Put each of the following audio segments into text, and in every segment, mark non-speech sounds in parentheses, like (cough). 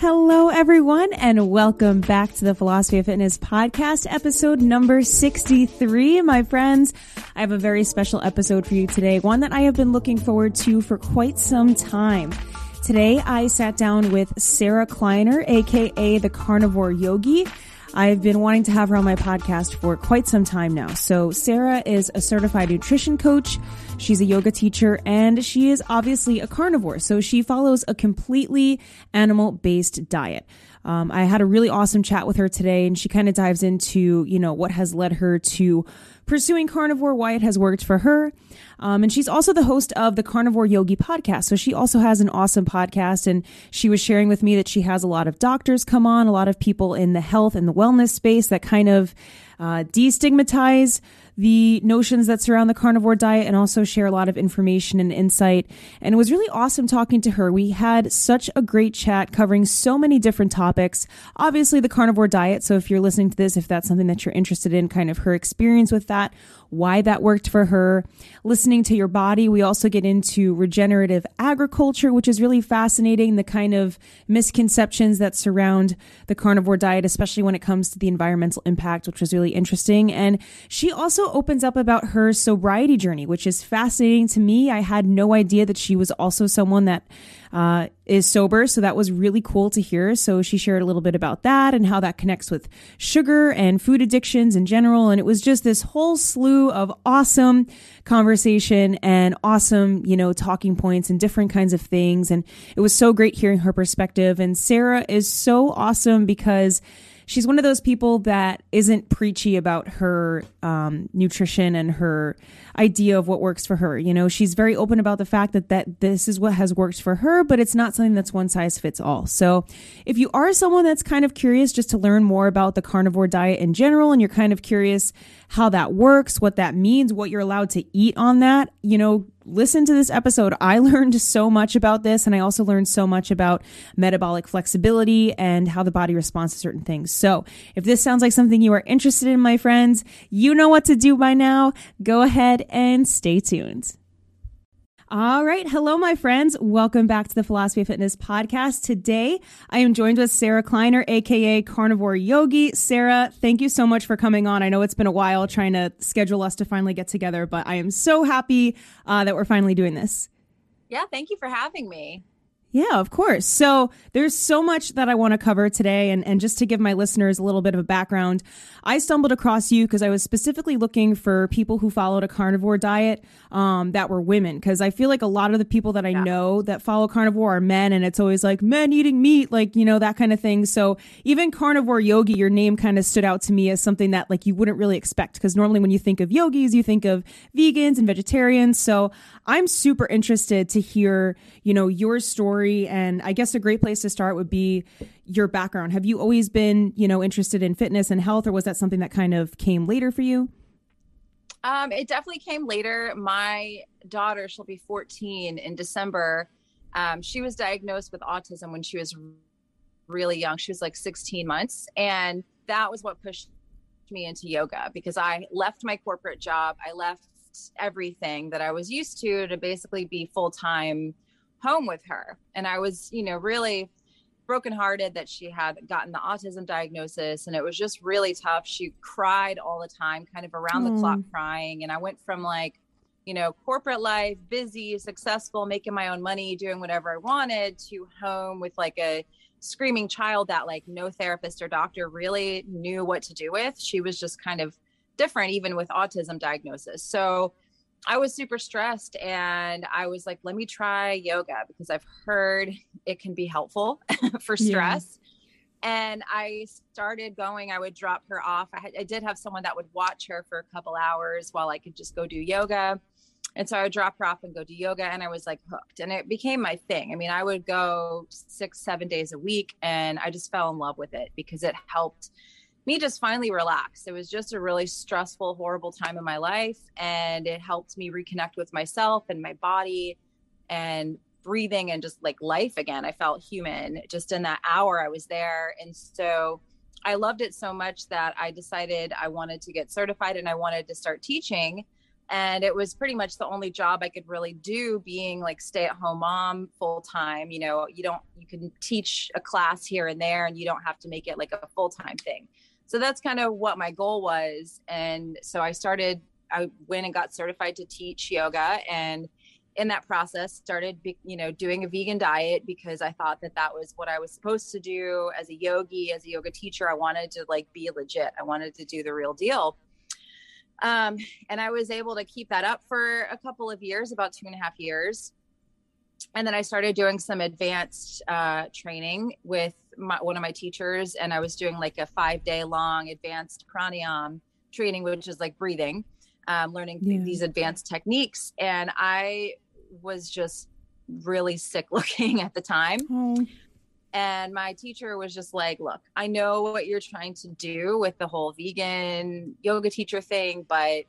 Hello, everyone, and welcome back to the Philosophy of Fitness podcast, episode number 63. My friends, I have a very special episode for you today, one that I have been looking forward to for quite some time. Today, I sat down with Sarah Kleiner, aka the Carnivore Yogi. I've been wanting to have her on my podcast for quite some time now. So Sarah is a certified nutrition coach. She's a yoga teacher and she is obviously a carnivore. So she follows a completely animal based diet. Um, I had a really awesome chat with her today and she kind of dives into, you know, what has led her to pursuing carnivore, why it has worked for her. Um, and she's also the host of the Carnivore Yogi podcast. So she also has an awesome podcast. And she was sharing with me that she has a lot of doctors come on, a lot of people in the health and the wellness space that kind of uh, destigmatize the notions that surround the carnivore diet and also share a lot of information and insight. And it was really awesome talking to her. We had such a great chat covering so many different topics. Obviously, the carnivore diet. So if you're listening to this, if that's something that you're interested in, kind of her experience with that, why that worked for her, listening to your body. We also get into regenerative agriculture, which is really fascinating, the kind of misconceptions that surround the carnivore diet, especially when it comes to the environmental impact, which was really interesting. And she also opens up about her sobriety journey, which is fascinating to me. I had no idea that she was also someone that uh, is sober. So that was really cool to hear. So she shared a little bit about that and how that connects with sugar and food addictions in general. And it was just this whole slew of awesome conversation and awesome, you know, talking points and different kinds of things. And it was so great hearing her perspective. And Sarah is so awesome because she's one of those people that isn't preachy about her um, nutrition and her idea of what works for her. You know, she's very open about the fact that that this is what has worked for her, but it's not something that's one size fits all. So, if you are someone that's kind of curious just to learn more about the carnivore diet in general and you're kind of curious how that works, what that means, what you're allowed to eat on that, you know, listen to this episode. I (laughs) learned so much about this, and I also learned so much about metabolic flexibility and how the body responds to certain things. So, if this sounds like something you are interested in, my friends, you know what to do by now. Go ahead and stay tuned. All right. Hello, my friends. Welcome back to the Philosophy of Fitness podcast. Today, I am joined with Sarah Kleiner, aka Carnivore Yogi. Sarah, thank you so much for coming on. I know it's been a while trying to schedule us to finally get together, but I am so happy uh, that we're finally doing this. Yeah, thank you for having me. Yeah, of course. So there's so much that I want to cover today. And, and just to give my listeners a little bit of a background, I stumbled across you because I was specifically looking for people who followed a carnivore diet um, that were women. Because I feel like a lot of the people that I yeah. know that follow carnivore are men. And it's always like men eating meat, like, you know, that kind of thing. So even carnivore yogi, your name kind of stood out to me as something that like you wouldn't really expect. Because normally when you think of yogis, you think of vegans and vegetarians. So I'm super interested to hear, you know, your story. And I guess a great place to start would be your background. Have you always been, you know, interested in fitness and health, or was that something that kind of came later for you? Um, it definitely came later. My daughter, she'll be 14 in December. Um, she was diagnosed with autism when she was really young. She was like 16 months. And that was what pushed me into yoga because I left my corporate job. I left everything that I was used to to basically be full time home with her. And I was, you know, really brokenhearted that she had gotten the autism diagnosis and it was just really tough. She cried all the time, kind of around mm. the clock crying. And I went from like, you know, corporate life, busy, successful, making my own money, doing whatever I wanted to home with like a screaming child that like no therapist or doctor really knew what to do with. She was just kind of different even with autism diagnosis. So I was super stressed and I was like, let me try yoga because I've heard it can be helpful (laughs) for stress. Yeah. And I started going, I would drop her off. I, had, I did have someone that would watch her for a couple hours while I could just go do yoga. And so I would drop her off and go do yoga. And I was like hooked. And it became my thing. I mean, I would go six, seven days a week. And I just fell in love with it because it helped me just finally relax. It was just a really stressful, horrible time in my life. And it helped me reconnect with myself and my body and breathing and just like life again. I felt human just in that hour I was there. And so I loved it so much that I decided I wanted to get certified and I wanted to start teaching. and it was pretty much the only job I could really do being like stay at home mom full time you know you don't you can teach a class here and there and you don't have to make it like a full time thing so that's kind of what my goal was. And so I started I went and got certified to teach yoga and in that process started you know doing a vegan diet because i thought that that was what i was supposed to do. As a yogi as a yoga teacher i wanted to like be legit. I wanted to do the real deal. Um, and I was able to keep that up for a couple of years, about two and a half years. And then I started doing some advanced uh, training with my, one of my teachers, and I was doing like a five day long advanced pranayam training, which is like breathing, um, learning yeah. these advanced techniques. And I was just really sick (laughs) looking at the time. Oh. And my teacher was just like, Look, I know what you're trying to do with the whole vegan yoga teacher thing, but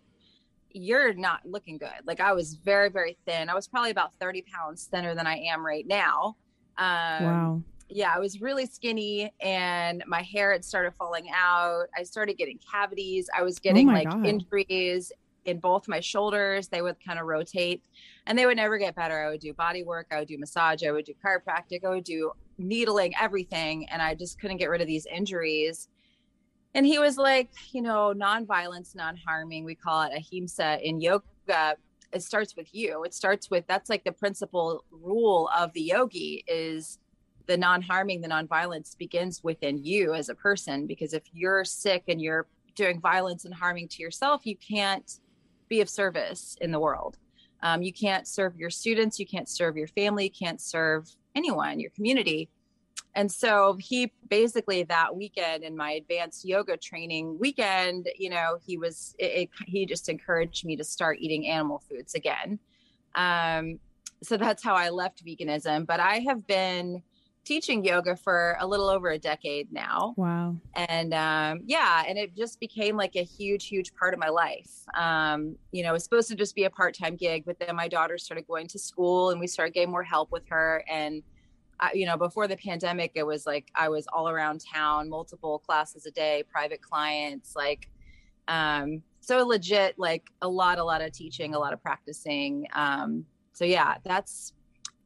you're not looking good. Like, I was very, very thin. I was probably about 30 pounds thinner than I am right now. Um, wow. Yeah, I was really skinny and my hair had started falling out. I started getting cavities. I was getting oh like God. injuries in both my shoulders. They would kind of rotate and they would never get better. I would do body work, I would do massage, I would do chiropractic, I would do needling, everything. And I just couldn't get rid of these injuries. And he was like, you know, non-violence, non-harming. We call it ahimsa in yoga. It starts with you. It starts with that's like the principal rule of the yogi is the non-harming, the non-violence begins within you as a person. Because if you're sick and you're doing violence and harming to yourself, you can't be of service in the world. Um, you can't serve your students, you can't serve your family, you can't serve anyone, your community. And so he basically that weekend in my advanced yoga training weekend, you know, he was it, it, he just encouraged me to start eating animal foods again. Um, so that's how I left veganism. But I have been teaching yoga for a little over a decade now. Wow. And um, yeah, and it just became like a huge, huge part of my life. Um, you know, it was supposed to just be a part time gig, but then my daughter started going to school and we started getting more help with her. And, I, you know, before the pandemic, it was like I was all around town, multiple classes a day, private clients, like, um, so legit, like a lot, a lot of teaching, a lot of practicing. Um, so yeah, that's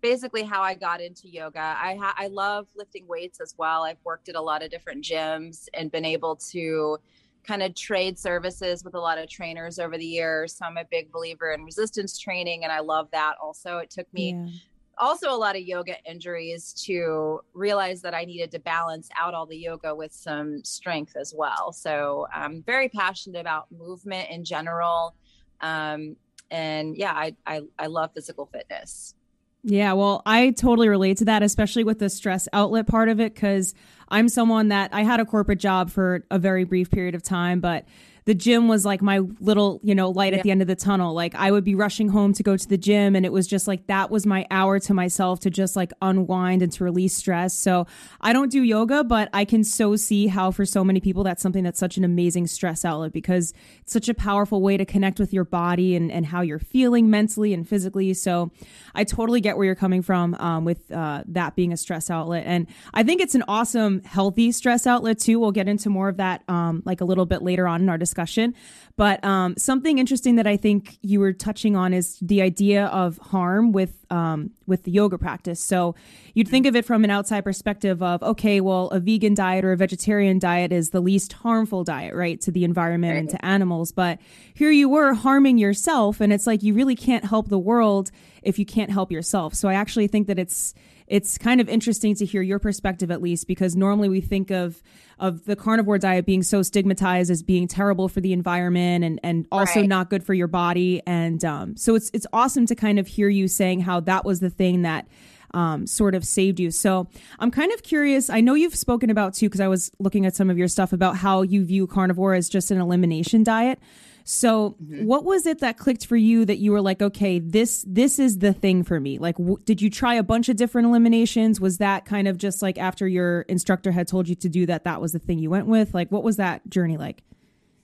basically how I got into yoga. I ha- I love lifting weights as well. I've worked at a lot of different gyms and been able to kind of trade services with a lot of trainers over the years. So I'm a big believer in resistance training and I love that also. It took me yeah. Also a lot of yoga injuries to realize that I needed to balance out all the yoga with some strength as well. So I'm very passionate about movement in general. Um, and yeah, I, I, I love physical fitness. Yeah, well, I totally relate to that, especially with the stress outlet part of it, because I'm someone that I had a corporate job for a very brief period of time, but the gym was like my little, you know, light yeah. at the end of the tunnel. Like I would be rushing home to go to the gym and it was just like that was my hour to myself to just like unwind and to release stress. So I don't do yoga, but I can so see how for so many people that's something that's such an amazing stress outlet because it's such a powerful way to connect with your body and, and how you're feeling mentally and physically. So I totally get where you're coming from um, with uh, that being a stress outlet. And I think it's an awesome, healthy stress outlet too. We'll get into more of that um, like a little bit later on in our discussion discussion. But um, something interesting that I think you were touching on is the idea of harm with um, with the yoga practice. So you'd think of it from an outside perspective of okay, well, a vegan diet or a vegetarian diet is the least harmful diet, right, to the environment right. and to animals. But here you were harming yourself, and it's like you really can't help the world if you can't help yourself. So I actually think that it's it's kind of interesting to hear your perspective at least because normally we think of of the carnivore diet being so stigmatized as being terrible for the environment and and also right. not good for your body and um, so it's it's awesome to kind of hear you saying how that was the thing that um, sort of saved you. So I'm kind of curious. I know you've spoken about too, because I was looking at some of your stuff about how you view carnivore as just an elimination diet. So, mm-hmm. what was it that clicked for you that you were like, okay, this this is the thing for me? Like, w- did you try a bunch of different eliminations? Was that kind of just like after your instructor had told you to do that, that was the thing you went with? Like, what was that journey like?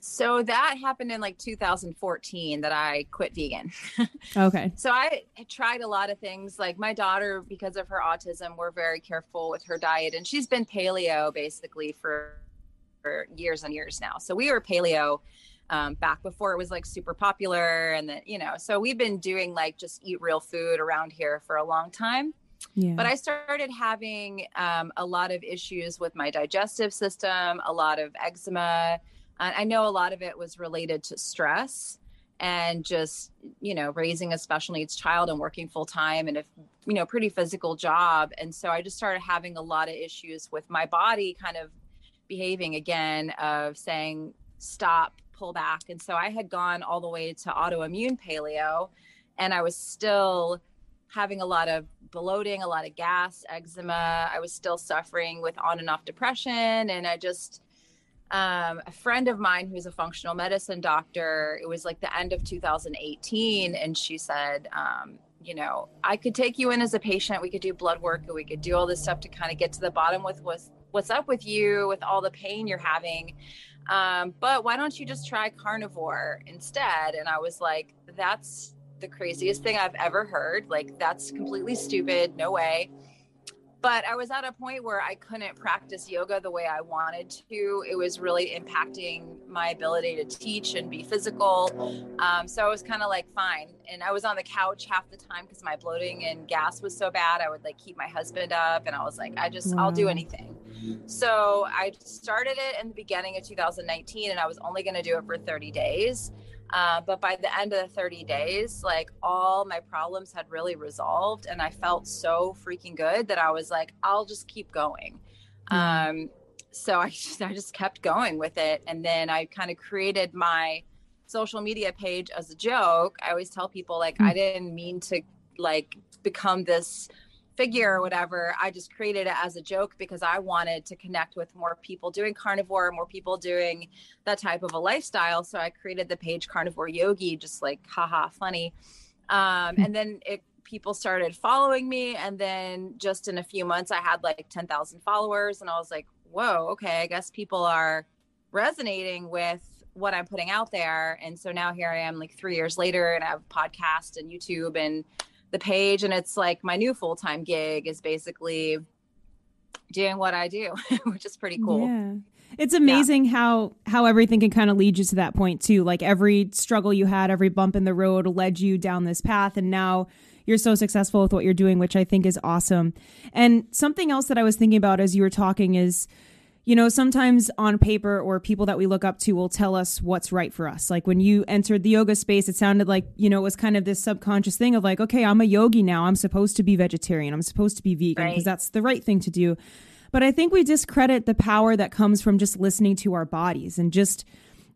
So that happened in like 2014 that I quit vegan. (laughs) okay. So I tried a lot of things. Like my daughter, because of her autism, we're very careful with her diet, and she's been paleo basically for, for years and years now. So we were paleo um, back before it was like super popular. And then, you know, so we've been doing like just eat real food around here for a long time. Yeah. But I started having um, a lot of issues with my digestive system, a lot of eczema. I know a lot of it was related to stress and just, you know, raising a special needs child and working full time and a, you know, pretty physical job. And so I just started having a lot of issues with my body kind of behaving again of saying, stop, pull back. And so I had gone all the way to autoimmune paleo and I was still having a lot of bloating, a lot of gas, eczema. I was still suffering with on and off depression. And I just, um, a friend of mine who's a functional medicine doctor, it was like the end of 2018. And she said, um, you know, I could take you in as a patient. We could do blood work and we could do all this stuff to kind of get to the bottom with what's, what's up with you, with all the pain you're having. Um, but why don't you just try carnivore instead? And I was like, that's the craziest thing I've ever heard. Like, that's completely stupid. No way. But I was at a point where I couldn't practice yoga the way I wanted to. It was really impacting my ability to teach and be physical. Um, so I was kind of like, fine. And I was on the couch half the time because my bloating and gas was so bad. I would like keep my husband up, and I was like, I just, wow. I'll do anything. So I started it in the beginning of 2019, and I was only going to do it for 30 days. Uh, but by the end of the 30 days, like all my problems had really resolved. And I felt so freaking good that I was like, I'll just keep going. Mm-hmm. Um, so I (laughs) just, I just kept going with it. And then I kind of created my social media page as a joke. I always tell people, like, mm-hmm. I didn't mean to like become this figure or whatever. I just created it as a joke because I wanted to connect with more people doing carnivore, more people doing that type of a lifestyle. So I created the page Carnivore Yogi, just like haha, funny. Um, and then it people started following me, and then just in a few months, I had like ten thousand followers, and I was like, whoa, okay, I guess people are resonating with what I'm putting out there. And so now here I am, like three years later, and I have a podcast and YouTube and the page and it's like my new full-time gig is basically doing what I do, (laughs) which is pretty cool. Yeah. It's amazing yeah. how how everything can kind of lead you to that point too. Like every struggle you had, every bump in the road led you down this path and now you're so successful with what you're doing, which I think is awesome. And something else that I was thinking about as you were talking is you know, sometimes on paper or people that we look up to will tell us what's right for us. Like when you entered the yoga space, it sounded like, you know, it was kind of this subconscious thing of like, okay, I'm a yogi now. I'm supposed to be vegetarian. I'm supposed to be vegan because right. that's the right thing to do. But I think we discredit the power that comes from just listening to our bodies and just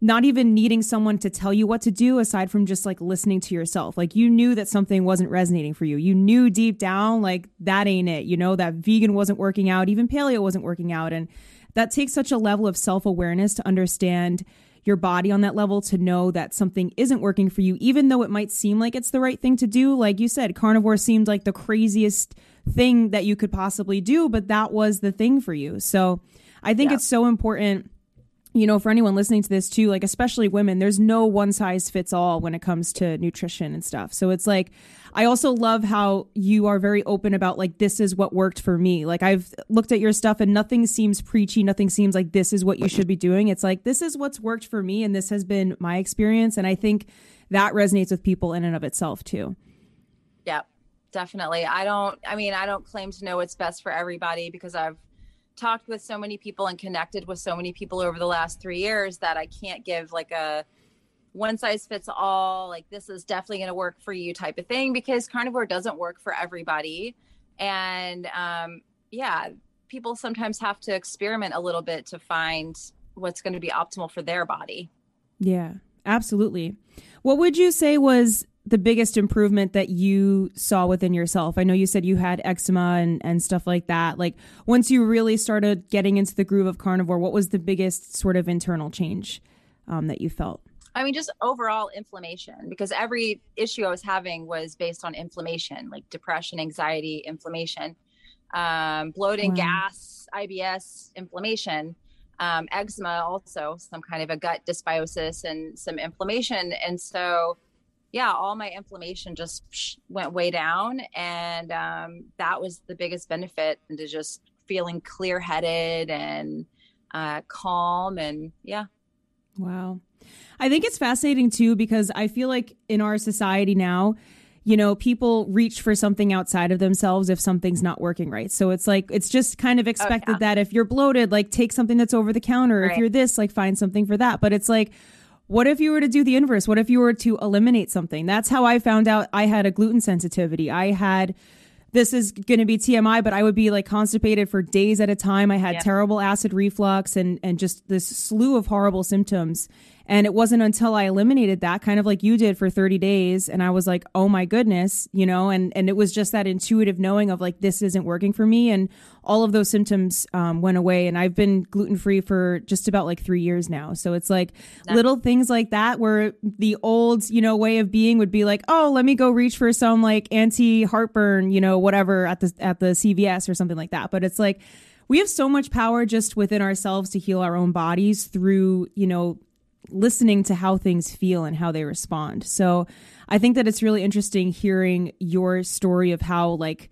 not even needing someone to tell you what to do aside from just like listening to yourself. Like you knew that something wasn't resonating for you. You knew deep down like that ain't it. You know that vegan wasn't working out, even paleo wasn't working out and that takes such a level of self awareness to understand your body on that level to know that something isn't working for you, even though it might seem like it's the right thing to do. Like you said, carnivore seemed like the craziest thing that you could possibly do, but that was the thing for you. So I think yeah. it's so important you know, for anyone listening to this too, like especially women, there's no one size fits all when it comes to nutrition and stuff. So it's like, I also love how you are very open about like, this is what worked for me. Like, I've looked at your stuff and nothing seems preachy. Nothing seems like this is what you should be doing. It's like, this is what's worked for me. And this has been my experience. And I think that resonates with people in and of itself too. Yeah, definitely. I don't, I mean, I don't claim to know what's best for everybody because I've, talked with so many people and connected with so many people over the last three years that I can't give like a one size fits all, like this is definitely going to work for you type of thing because carnivore doesn't work for everybody. And um, yeah, people sometimes have to experiment a little bit to find what's going to be optimal for their body. Yeah, absolutely. What would you say was the biggest improvement that you saw within yourself? I know you said you had eczema and, and stuff like that. Like once you really started getting into the groove of carnivore, what was the biggest sort of internal change um, that you felt? I mean, just overall inflammation, because every issue I was having was based on inflammation, like depression, anxiety, inflammation, um, bloating, wow. gas, IBS, inflammation, um, eczema, also some kind of a gut dysbiosis and some inflammation. And so, yeah, all my inflammation just went way down. And um, that was the biggest benefit into just feeling clear headed and uh, calm. And yeah. Wow. I think it's fascinating too because I feel like in our society now, you know, people reach for something outside of themselves if something's not working right. So it's like, it's just kind of expected oh, yeah. that if you're bloated, like take something that's over the counter. Right. If you're this, like find something for that. But it's like, what if you were to do the inverse? What if you were to eliminate something? That's how I found out I had a gluten sensitivity. I had, this is going to be TMI, but I would be like constipated for days at a time. I had yep. terrible acid reflux and, and just this slew of horrible symptoms. And it wasn't until I eliminated that, kind of like you did for 30 days, and I was like, oh my goodness, you know, and, and it was just that intuitive knowing of like, this isn't working for me. And all of those symptoms um, went away. And I've been gluten free for just about like three years now. So it's like little things like that where the old, you know, way of being would be like, oh, let me go reach for some like anti heartburn, you know, whatever at the, at the CVS or something like that. But it's like, we have so much power just within ourselves to heal our own bodies through, you know, listening to how things feel and how they respond. So I think that it's really interesting hearing your story of how like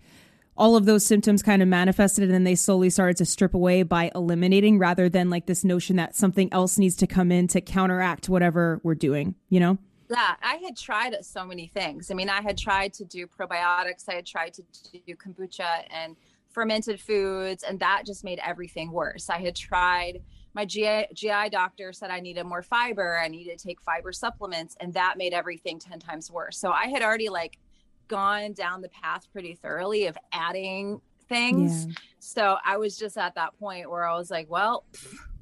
all of those symptoms kind of manifested and then they slowly started to strip away by eliminating rather than like this notion that something else needs to come in to counteract whatever we're doing, you know? Yeah, I had tried so many things. I mean, I had tried to do probiotics, I had tried to do kombucha and fermented foods, and that just made everything worse. I had tried my GI, GI doctor said I needed more fiber. I needed to take fiber supplements, and that made everything 10 times worse. So I had already like gone down the path pretty thoroughly of adding things. Yeah. So I was just at that point where I was like, well,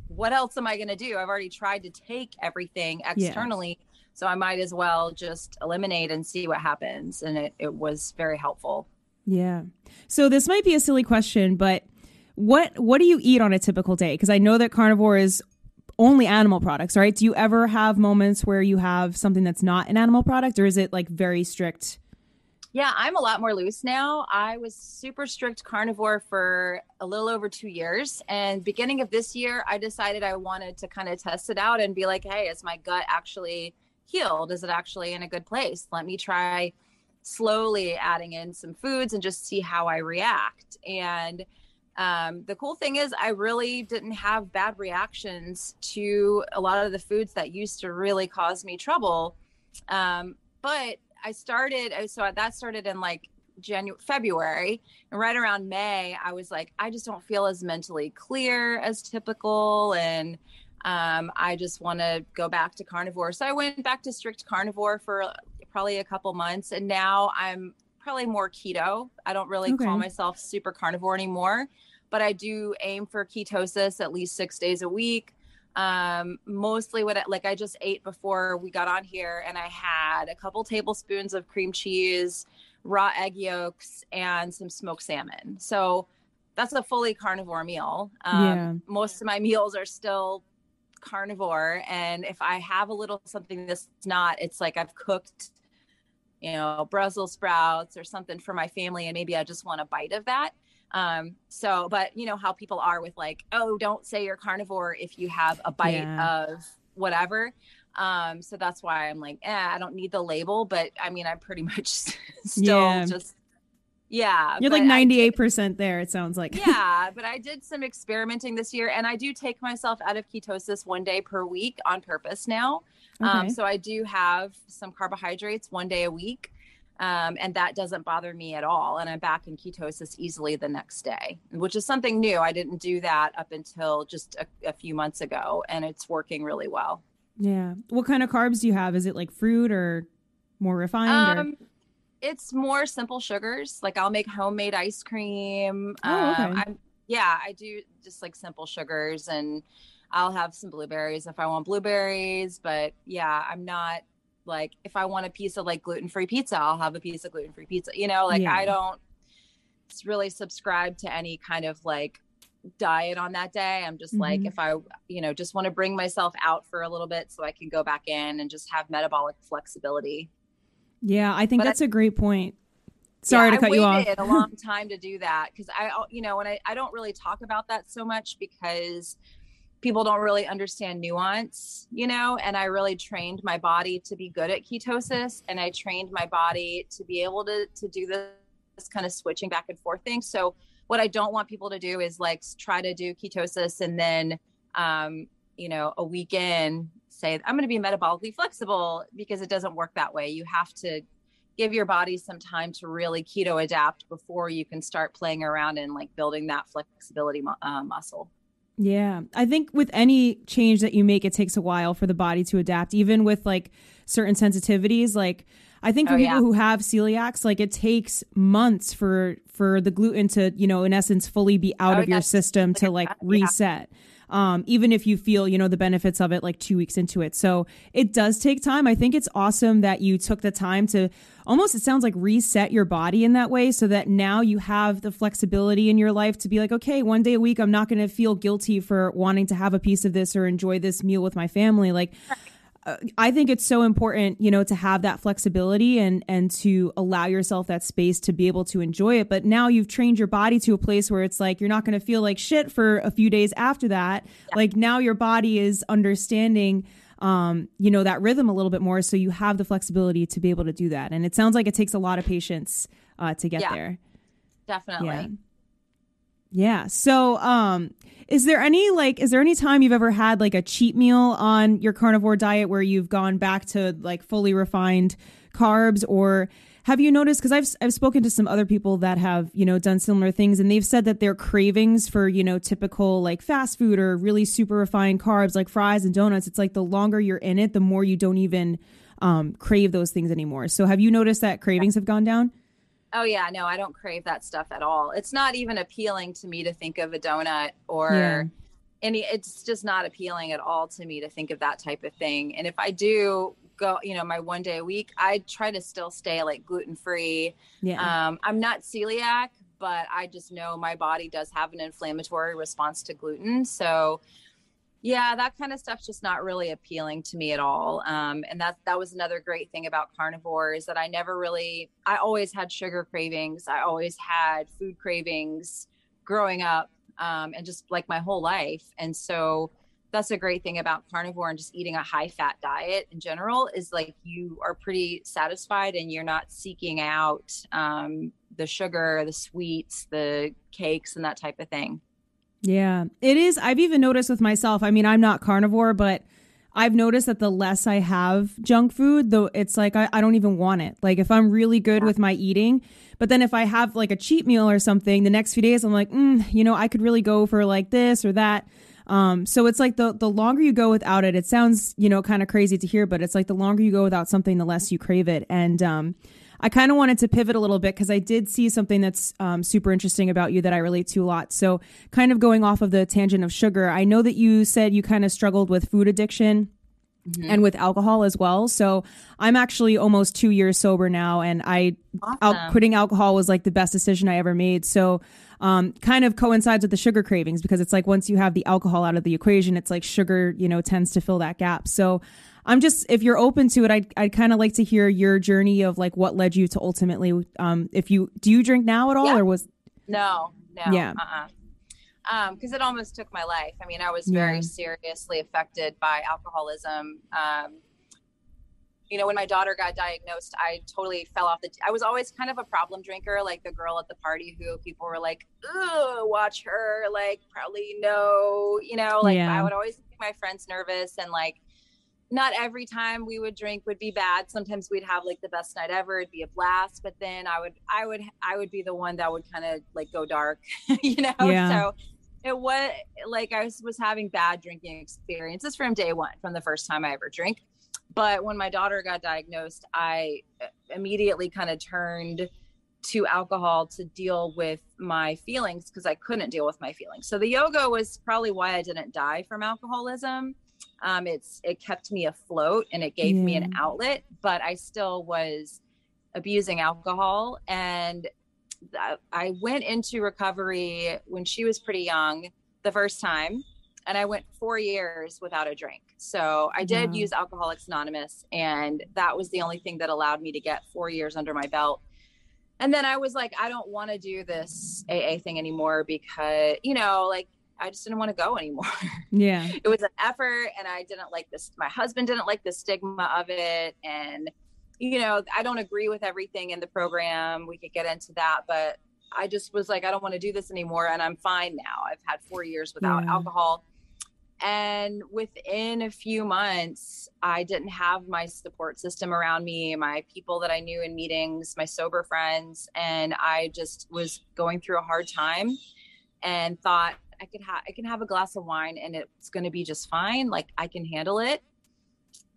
what else am I going to do? I've already tried to take everything externally. Yeah. So I might as well just eliminate and see what happens. And it, it was very helpful. Yeah. So this might be a silly question, but what what do you eat on a typical day? Because I know that carnivore is only animal products, right? Do you ever have moments where you have something that's not an animal product, or is it like very strict? Yeah, I'm a lot more loose now. I was super strict carnivore for a little over two years. And beginning of this year, I decided I wanted to kind of test it out and be like, hey, is my gut actually healed? Is it actually in a good place? Let me try slowly adding in some foods and just see how I react. And um, the cool thing is, I really didn't have bad reactions to a lot of the foods that used to really cause me trouble. Um, but I started, so that started in like January, February, and right around May, I was like, I just don't feel as mentally clear as typical, and um, I just want to go back to carnivore. So I went back to strict carnivore for probably a couple months, and now I'm probably more keto. I don't really okay. call myself super carnivore anymore, but I do aim for ketosis at least six days a week. Um, mostly what I, like I just ate before we got on here, and I had a couple tablespoons of cream cheese, raw egg yolks, and some smoked salmon. So that's a fully carnivore meal. Um, yeah. Most of my meals are still carnivore, and if I have a little something that's not, it's like I've cooked you know, Brussels sprouts or something for my family, and maybe I just want a bite of that. Um, so, but you know how people are with like, oh, don't say you're carnivore if you have a bite yeah. of whatever. Um, so that's why I'm like, eh, I don't need the label, but I mean, I'm pretty (laughs) much still yeah. just yeah. You're like 98% there, it sounds like. (laughs) yeah. But I did some experimenting this year and I do take myself out of ketosis one day per week on purpose now. Um, okay. Um, so I do have some carbohydrates one day a week. Um, and that doesn't bother me at all. And I'm back in ketosis easily the next day, which is something new. I didn't do that up until just a, a few months ago, and it's working really well. Yeah. What kind of carbs do you have? Is it like fruit or more refined? Um, or? It's more simple sugars. Like I'll make homemade ice cream. Oh, okay. Um, I'm, yeah, I do just like simple sugars and I'll have some blueberries if I want blueberries. But yeah, I'm not like if I want a piece of like gluten free pizza, I'll have a piece of gluten free pizza. You know, like yeah. I don't really subscribe to any kind of like diet on that day. I'm just mm-hmm. like, if I, you know, just want to bring myself out for a little bit so I can go back in and just have metabolic flexibility. Yeah, I think but that's I, a great point. Sorry yeah, to cut you off. a long (laughs) time to do that because I, you know, and I, I don't really talk about that so much because people don't really understand nuance, you know, and I really trained my body to be good at ketosis and I trained my body to be able to to do this, this kind of switching back and forth thing. So what I don't want people to do is like try to do ketosis and then um, you know, a week in say I'm going to be metabolically flexible because it doesn't work that way. You have to give your body some time to really keto adapt before you can start playing around and like building that flexibility uh, muscle. Yeah. I think with any change that you make, it takes a while for the body to adapt, even with like certain sensitivities. Like, I think for oh, people yeah. who have celiacs, like it takes months for for the gluten to, you know, in essence, fully be out oh, of your system to like reset. Yeah um, even if you feel, you know, the benefits of it like two weeks into it. So it does take time. I think it's awesome that you took the time to almost, it sounds like reset your body in that way so that now you have the flexibility in your life to be like, okay, one day a week, I'm not going to feel guilty for wanting to have a piece of this or enjoy this meal with my family. Like, I think it's so important, you know, to have that flexibility and and to allow yourself that space to be able to enjoy it. But now you've trained your body to a place where it's like you're not going to feel like shit for a few days after that. Yeah. Like now your body is understanding um, you know, that rhythm a little bit more so you have the flexibility to be able to do that. And it sounds like it takes a lot of patience uh, to get yeah, there. Definitely. Yeah. Yeah. So, um, is there any like, is there any time you've ever had like a cheat meal on your carnivore diet where you've gone back to like fully refined carbs or have you noticed because I've I've spoken to some other people that have you know done similar things and they've said that their cravings for you know typical like fast food or really super refined carbs like fries and donuts it's like the longer you're in it the more you don't even um, crave those things anymore. So have you noticed that cravings have gone down? Oh yeah, no, I don't crave that stuff at all. It's not even appealing to me to think of a donut or yeah. any it's just not appealing at all to me to think of that type of thing. And if I do go, you know, my one day a week, I try to still stay like gluten free. Yeah. Um, I'm not celiac, but I just know my body does have an inflammatory response to gluten. So yeah that kind of stuff's just not really appealing to me at all. Um, and that that was another great thing about carnivore is that i never really i always had sugar cravings. I always had food cravings growing up um, and just like my whole life. And so that's a great thing about carnivore and just eating a high fat diet in general is like you are pretty satisfied and you're not seeking out um, the sugar the sweets the cakes and that type of thing yeah, it is. I've even noticed with myself. I mean, I'm not carnivore, but I've noticed that the less I have junk food, though, it's like I, I don't even want it. Like if I'm really good yeah. with my eating, but then if I have like a cheat meal or something, the next few days I'm like, mm, you know, I could really go for like this or that. Um, so it's like the the longer you go without it, it sounds you know kind of crazy to hear, but it's like the longer you go without something, the less you crave it. And um, I kind of wanted to pivot a little bit because I did see something that's um, super interesting about you that I relate to a lot. So, kind of going off of the tangent of sugar, I know that you said you kind of struggled with food addiction. Mm-hmm. and with alcohol as well. So I'm actually almost two years sober now, and I awesome. al- quitting alcohol was like the best decision I ever made. So um, kind of coincides with the sugar cravings because it's like once you have the alcohol out of the equation, it's like sugar, you know, tends to fill that gap. So I'm just if you're open to it, I'd I'd kind of like to hear your journey of like what led you to ultimately. Um, if you do you drink now at all, yeah. or was no, no, yeah, uh-uh. um, because it almost took my life. I mean, I was very yeah. seriously affected by alcoholism. Um, you know, when my daughter got diagnosed, I totally fell off the. T- I was always kind of a problem drinker, like the girl at the party who people were like, "Ugh, watch her," like probably no, you know, like yeah. I would always make my friends nervous and like not every time we would drink would be bad. Sometimes we'd have like the best night ever. It'd be a blast. But then I would, I would, I would be the one that would kind of like go dark, (laughs) you know? Yeah. So it was like I was, was having bad drinking experiences from day one, from the first time I ever drink. But when my daughter got diagnosed, I uh, immediately kind of turned to alcohol to deal with my feelings because I couldn't deal with my feelings. So the yoga was probably why I didn't die from alcoholism um, it's it kept me afloat and it gave yeah. me an outlet, but I still was abusing alcohol. And I went into recovery when she was pretty young the first time, and I went four years without a drink. So I did wow. use Alcoholics Anonymous, and that was the only thing that allowed me to get four years under my belt. And then I was like, I don't want to do this AA thing anymore because, you know, like I just didn't want to go anymore. Yeah. (laughs) it was an effort and I didn't like this. My husband didn't like the stigma of it. And, you know, I don't agree with everything in the program. We could get into that, but I just was like, I don't want to do this anymore. And I'm fine now. I've had four years without yeah. alcohol. and within a few months, I didn't have my support system around me, my people that I knew in meetings, my sober friends, and I just was going through a hard time and thought I could have I can have a glass of wine and it's going to be just fine, like I can handle it.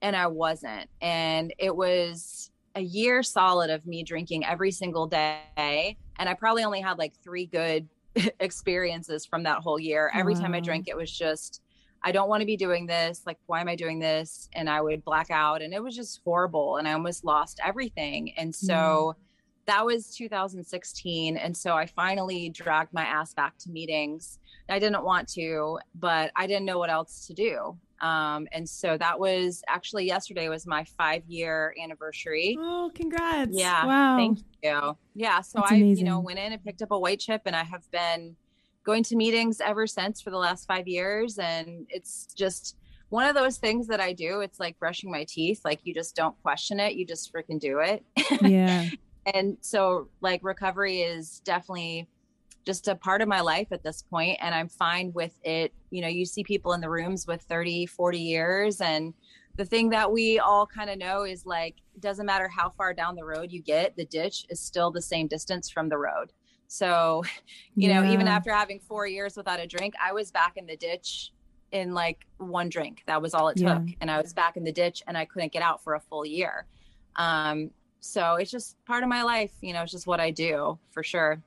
And I wasn't. And it was a year solid of me drinking every single day, and I probably only had like 3 good (laughs) experiences from that whole year. Every wow. time I drank it was just I don't want to be doing this. Like, why am I doing this? And I would black out, and it was just horrible. And I almost lost everything. And so mm. That was 2016. And so I finally dragged my ass back to meetings. I didn't want to, but I didn't know what else to do. Um, and so that was actually yesterday was my five year anniversary. Oh, congrats. Yeah. Wow. Thank you. Yeah. So That's I, amazing. you know, went in and picked up a white chip and I have been going to meetings ever since for the last five years. And it's just one of those things that I do. It's like brushing my teeth. Like you just don't question it. You just freaking do it. (laughs) Yeah. And so like recovery is definitely just a part of my life at this point and i'm fine with it you know you see people in the rooms with 30 40 years and the thing that we all kind of know is like doesn't matter how far down the road you get the ditch is still the same distance from the road so, (laughs) you yeah. know, even after having four years without a drink, I was back in the ditch in like one drink. That was all it took. Yeah. And I was back in the ditch and I couldn't get out for a full year. Um, so it's just part of my life, you know, it's just what I do for sure.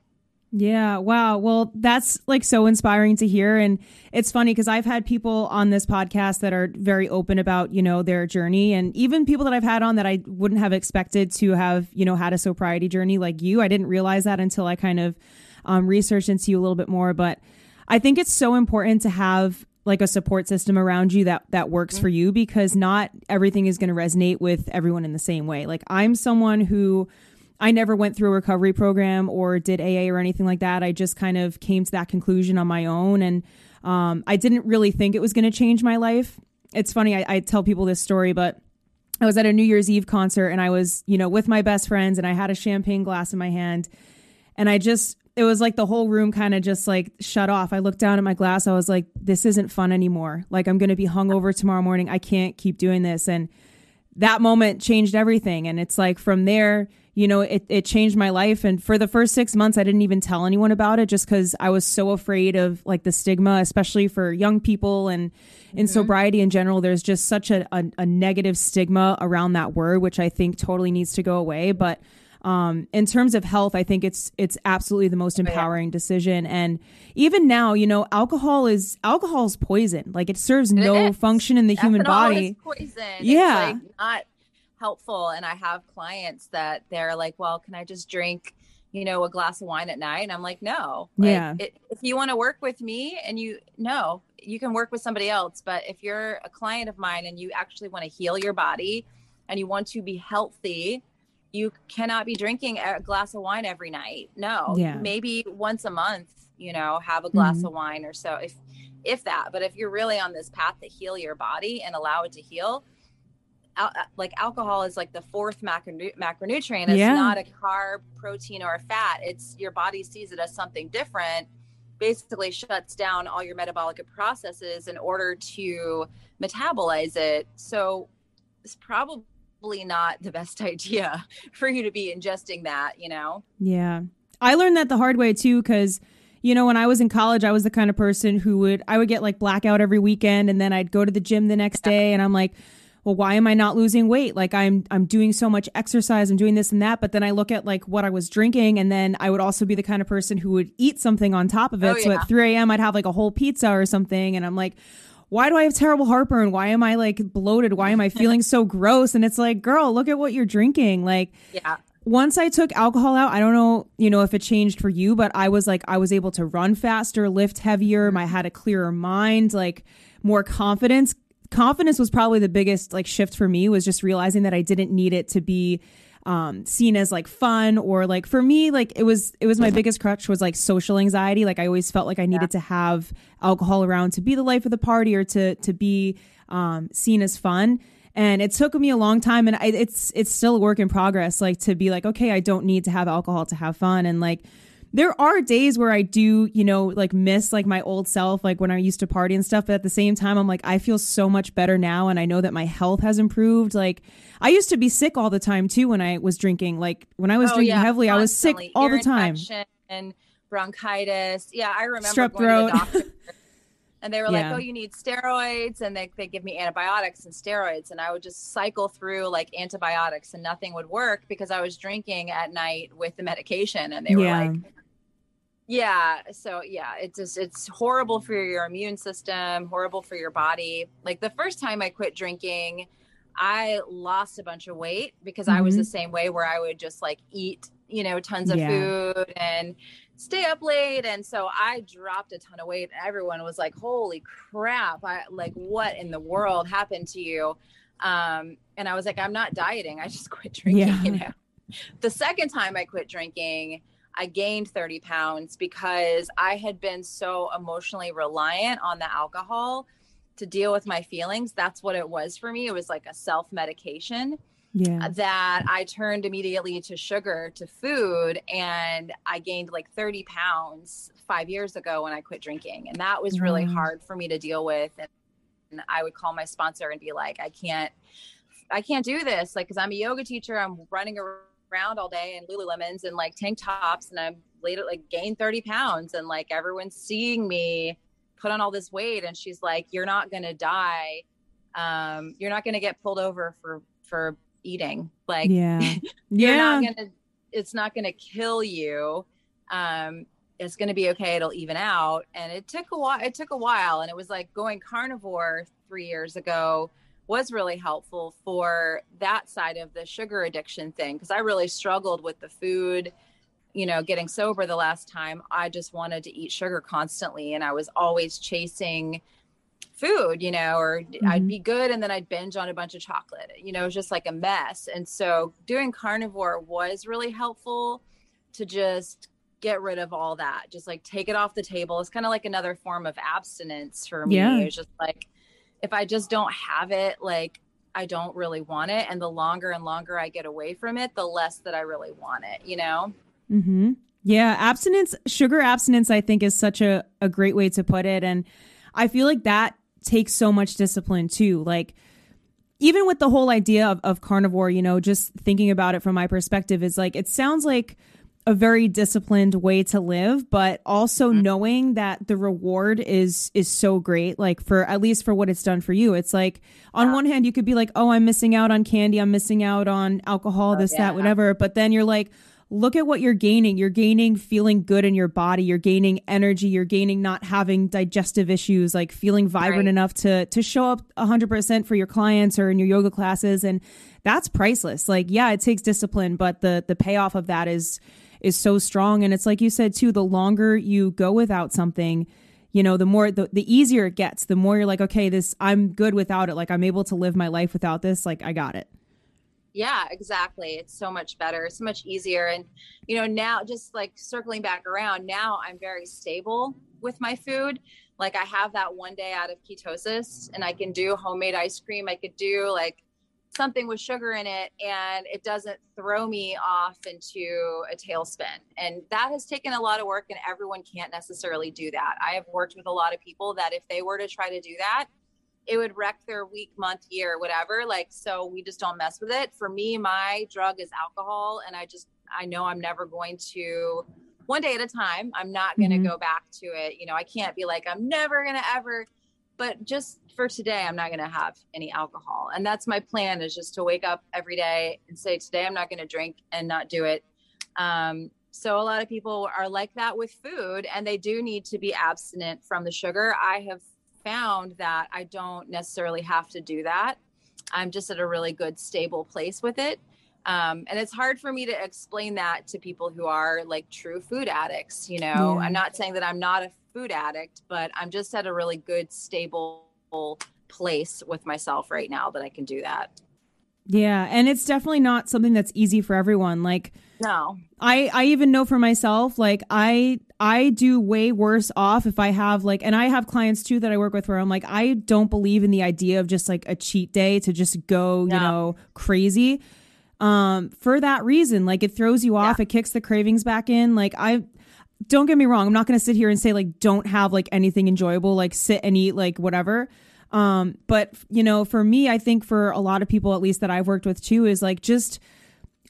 Yeah. Wow. Well, that's like so inspiring to hear. And it's funny because I've had people on this podcast that are very open about, you know, their journey. And even people that I've had on that I wouldn't have expected to have, you know, had a sobriety journey like you. I didn't realize that until I kind of um, researched into you a little bit more. But I think it's so important to have like a support system around you that that works mm-hmm. for you because not everything is going to resonate with everyone in the same way. Like I'm someone who I never went through a recovery program or did AA or anything like that. I just kind of came to that conclusion on my own. And um, I didn't really think it was going to change my life. It's funny, I, I tell people this story, but I was at a New Year's Eve concert and I was, you know, with my best friends and I had a champagne glass in my hand. And I just, it was like the whole room kind of just like shut off. I looked down at my glass. I was like, this isn't fun anymore. Like, I'm going to be hungover tomorrow morning. I can't keep doing this. And that moment changed everything. And it's like from there, you know, it, it changed my life. And for the first six months, I didn't even tell anyone about it just because I was so afraid of like the stigma, especially for young people and in mm-hmm. sobriety in general. There's just such a, a, a negative stigma around that word, which I think totally needs to go away. But um, in terms of health, I think it's it's absolutely the most empowering decision. And even now, you know, alcohol is alcohol is poison. Like it serves no function in the Ethanol human body. poison. Yeah, like not helpful. And I have clients that they're like, well, can I just drink, you know, a glass of wine at night? And I'm like, no. Like, yeah. It, if you want to work with me and you, no, you can work with somebody else. But if you're a client of mine and you actually want to heal your body and you want to be healthy, you cannot be drinking a glass of wine every night. No, yeah. maybe once a month, you know, have a glass mm-hmm. of wine or so if if that. But if you're really on this path to heal your body and allow it to heal, al- uh, like alcohol is like the fourth macro- macronutrient. It's yeah. not a carb, protein, or a fat. It's your body sees it as something different. Basically, shuts down all your metabolic processes in order to metabolize it. So it's probably not the best (laughs) idea for you to be ingesting that. You know? Yeah, I learned that the hard way too because you know, when I was in college, I was the kind of person who would I would get like blackout every weekend and then I'd go to the gym the next day and I'm like, well why am i not losing weight like i'm i'm doing so much exercise i'm doing this and that but then i look at like what i was drinking and then i would also be the kind of person who would eat something on top of it oh, so at 3 a.m i'd have like a whole pizza or something and i'm like why do i have terrible heartburn? Why am i like bloated? Why am i feeling so (laughs) gross? And it's like girl look at what you're drinking. Like yeah. once I took alcohol out, I don't know, you know, if it changed for you, but I was like, I was able to run faster, lift heavier. I had a clearer mind, like more confidence. Confidence was probably the biggest like shift for me was just realizing that I didn't need it to be um, seen as like fun or like for me like it was it was my biggest crutch was like social anxiety. Like i always felt like i needed yeah. to have alcohol around to be the life of the party or to to be um, seen as fun. And it took me a long time and I, it's it's still a work in progress like to be like okay i don't need to have alcohol to have fun. And like there are days where I do, you know, like miss like my old self, like when I used to party and stuff. But at the same time, I'm like, I feel so much better now. And I know that my health has improved. Like I used to be sick all the time too when I was drinking. Like when I was oh, drinking yeah, heavily, constantly. I was sick all Ear the time. And bronchitis. Yeah, I remember Strep throat. (laughs) and they were yeah. like, "Oh, you need steroids," and they they give me antibiotics and steroids, and I would just cycle through like antibiotics, and nothing would work because I was drinking at night with the medication, and they were yeah. like, "Yeah, so yeah, it's just it's horrible for your immune system, horrible for your body." Like the first time I quit drinking. I lost a bunch of weight because mm-hmm. I was the mm-hmm. same way where I would just like eat, you know, tons of yeah. food and stay up late and so i dropped a ton of weight everyone was like holy crap i like what in the world happened to you um and i was like i'm not dieting i just (laughs) quit drinking yeah. you know the second time i quit drinking i gained 30 pounds because i had been so emotionally reliant on the alcohol to deal with my feelings that's what it was for me it was like a self medication yeah. that I turned immediately to sugar, to food, and I gained like 30 pounds five years ago when I quit drinking. And that was really mm. hard for me to deal with. And, and I would call my sponsor and be like, I can't, I can't do this. Like, cause I'm a yoga teacher, I'm running around all day in Lululemons and like tank tops, and I'm later like gained 30 pounds, and like everyone's seeing me put on all this weight. And she's like, You're not to die. Um, you're not to get pulled over for, for eating. Like, yeah, (laughs) you're yeah. not gonna. It's not gonna kill you. Um, it's gonna be okay. It'll even out. And it took a while. It took a while, and it was like going carnivore three years ago was really helpful for that side of the sugar addiction thing because I really struggled with the food you know, getting sober the last time, I just wanted to eat sugar constantly. And I was always chasing food, you know, or mm-hmm. I'd be good and then I'd binge on a bunch of chocolate. You know, it was just like a mess. And so doing carnivore was really helpful to just get rid of all that. Just like take it off the table. It's kind of like another form of abstinence for me. Yeah. was just like if I just don't have it, like I don't really want it. And the longer and longer I get away from it, the less that I really want it, you know? Mm-hmm. Yeah. Abstinence, sugar abstinence, I think is such a, a great way to put it. And I feel like that takes so much discipline too. Like, even with the whole idea of, of carnivore, you know, just thinking about it from my perspective is like, it sounds like a very disciplined way to live but also mm-hmm. knowing that the reward is is so great like for at least for what it's done for you it's like on yeah. one hand you could be like oh i'm missing out on candy i'm missing out on alcohol oh, this yeah. that whatever but then you're like look at what you're gaining. You're gaining feeling good in your body. You're gaining energy. You're gaining not having digestive issues, like feeling vibrant right. enough to to show up 100% for your clients or in your yoga classes and that's priceless. Like yeah, it takes discipline, but the the payoff of that is is so strong and it's like you said too, the longer you go without something, you know, the more the, the easier it gets, the more you're like, okay, this I'm good without it. Like I'm able to live my life without this. Like I got it. Yeah, exactly. It's so much better, so much easier. And, you know, now just like circling back around, now I'm very stable with my food. Like I have that one day out of ketosis and I can do homemade ice cream. I could do like something with sugar in it and it doesn't throw me off into a tailspin. And that has taken a lot of work and everyone can't necessarily do that. I have worked with a lot of people that if they were to try to do that, it would wreck their week, month, year, whatever. Like, so we just don't mess with it. For me, my drug is alcohol. And I just, I know I'm never going to, one day at a time, I'm not going to mm-hmm. go back to it. You know, I can't be like, I'm never going to ever, but just for today, I'm not going to have any alcohol. And that's my plan is just to wake up every day and say, today I'm not going to drink and not do it. Um, so a lot of people are like that with food and they do need to be abstinent from the sugar. I have found that I don't necessarily have to do that. I'm just at a really good, stable place with it. Um, and it's hard for me to explain that to people who are like true food addicts. You know, yeah. I'm not saying that I'm not a food addict, but I'm just at a really good, stable place with myself right now that I can do that. Yeah. And it's definitely not something that's easy for everyone. Like, no. I I even know for myself like I I do way worse off if I have like and I have clients too that I work with where I'm like I don't believe in the idea of just like a cheat day to just go, no. you know, crazy. Um for that reason, like it throws you off, yeah. it kicks the cravings back in. Like I don't get me wrong. I'm not going to sit here and say like don't have like anything enjoyable, like sit and eat like whatever. Um, but you know, for me, I think for a lot of people, at least that I've worked with too, is like just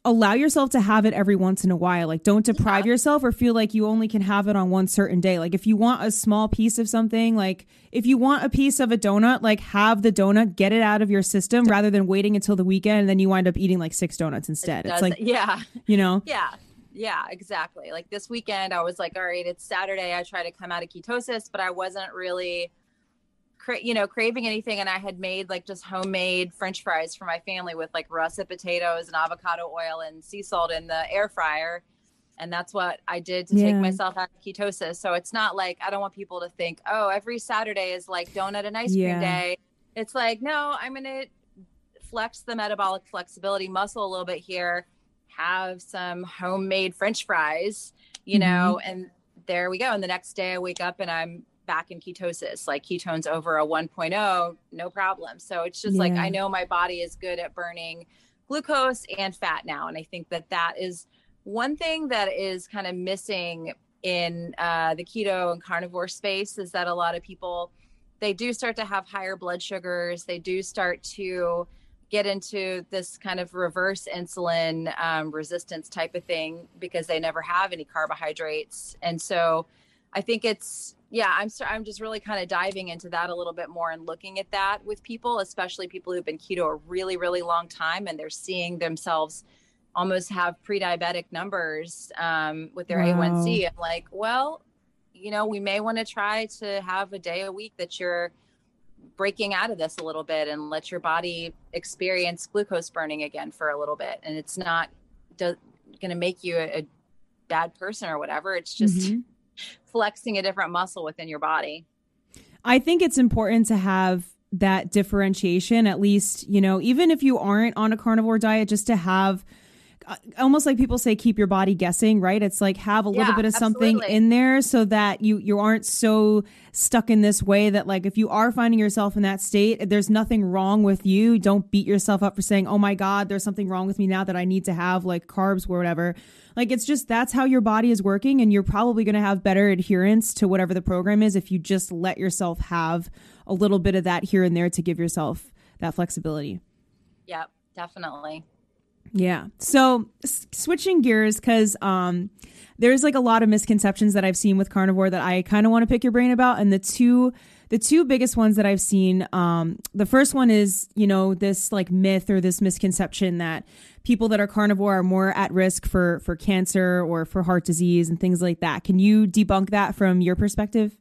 allow yourself to have it every once in a while. Like don't deprive yeah. yourself or feel like you only can have it on one certain day. Like if you want a small piece of something, like if you want a piece of a donut, like have the donut, get it out of your system rather than waiting until the weekend and then you wind up eating like six donuts instead. It it's like yeah. You know? Yeah. Yeah, exactly. Like this weekend I was like, all right, it's Saturday. I try to come out of ketosis, but I wasn't really cra- you know, craving anything. And I had made like just homemade French fries for my family with like russet potatoes and avocado oil and sea salt in the air fryer. And that's what I did to yeah. take myself out of ketosis. So it's not like I don't want people to think, oh, every Saturday is like donut and ice yeah. cream day. It's like, no, I'm going to flex the metabolic flexibility muscle a little bit here, have some homemade French fries, you mm-hmm. know, and there we go. And the next day I wake up and I'm back in ketosis, like ketones over a 1.0, no problem. So it's just yeah. like I know my body is good at burning glucose and fat now. And I think that that is one thing that is kind of missing in uh, the keto and carnivore space is that a lot of people they do start to have higher blood sugars they do start to get into this kind of reverse insulin um, resistance type of thing because they never have any carbohydrates and so i think it's yeah, I'm I'm just really kind of diving into that a little bit more and looking at that with people, especially people who've been keto a really really long time and they're seeing themselves almost have pre-diabetic numbers um, with their wow. A1C. I'm like, well, you know, we may want to try to have a day a week that you're breaking out of this a little bit and let your body experience glucose burning again for a little bit. And it's not going to make you a, a, bad person or whatever. It's just mm-hmm (laughs) flexing a different muscle within your body. I think it's important to have that differentiation, at least, you know, even if you aren't on a carnivore diet, just to have Uh, almost like people say keep your body guessing right? It's like have a little yeah, bit of something absolutely. in there so that you you aren't so stuck in this way that like if you are finding yourself in that state there's nothing wrong with you. Don't beat yourself up for saying oh my god there's something wrong with me now that i need to have like carbs or whatever. Like it's just that's how your body is working and you're probably going to have better adherence to whatever the program is if you just let yourself have a little bit of that here and there to give yourself that flexibility. Yep definitely yeah. So s- switching gears because um, there's like a lot of misconceptions that I've seen with carnivore that I kind of want to pick your brain about, and the two the two biggest ones that I've seen. Um, the first one is you know this like myth or this misconception that people that are carnivore are more at risk for for cancer or for heart disease and things like that. Can you debunk that from your perspective?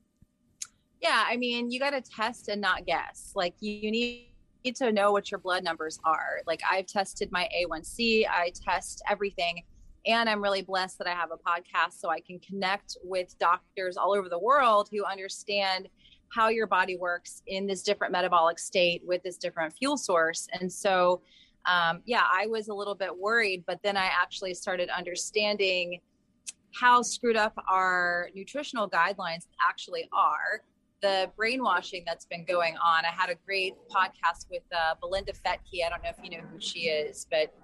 Yeah, I mean, you got to test and not guess. Like you, you need need to know what your blood numbers are. Like I've tested my A1C, I test everything. And I'm really blessed that I have a podcast so I can connect with doctors all over the world who understand how your body works in this different metabolic state with this different fuel source. And so, um, yeah, I was a little bit worried, but then I actually started understanding how screwed up our nutritional guidelines actually are the brainwashing that's been going on. I had a great podcast with uh, Belinda Fettke. I don't know if you know who she is, but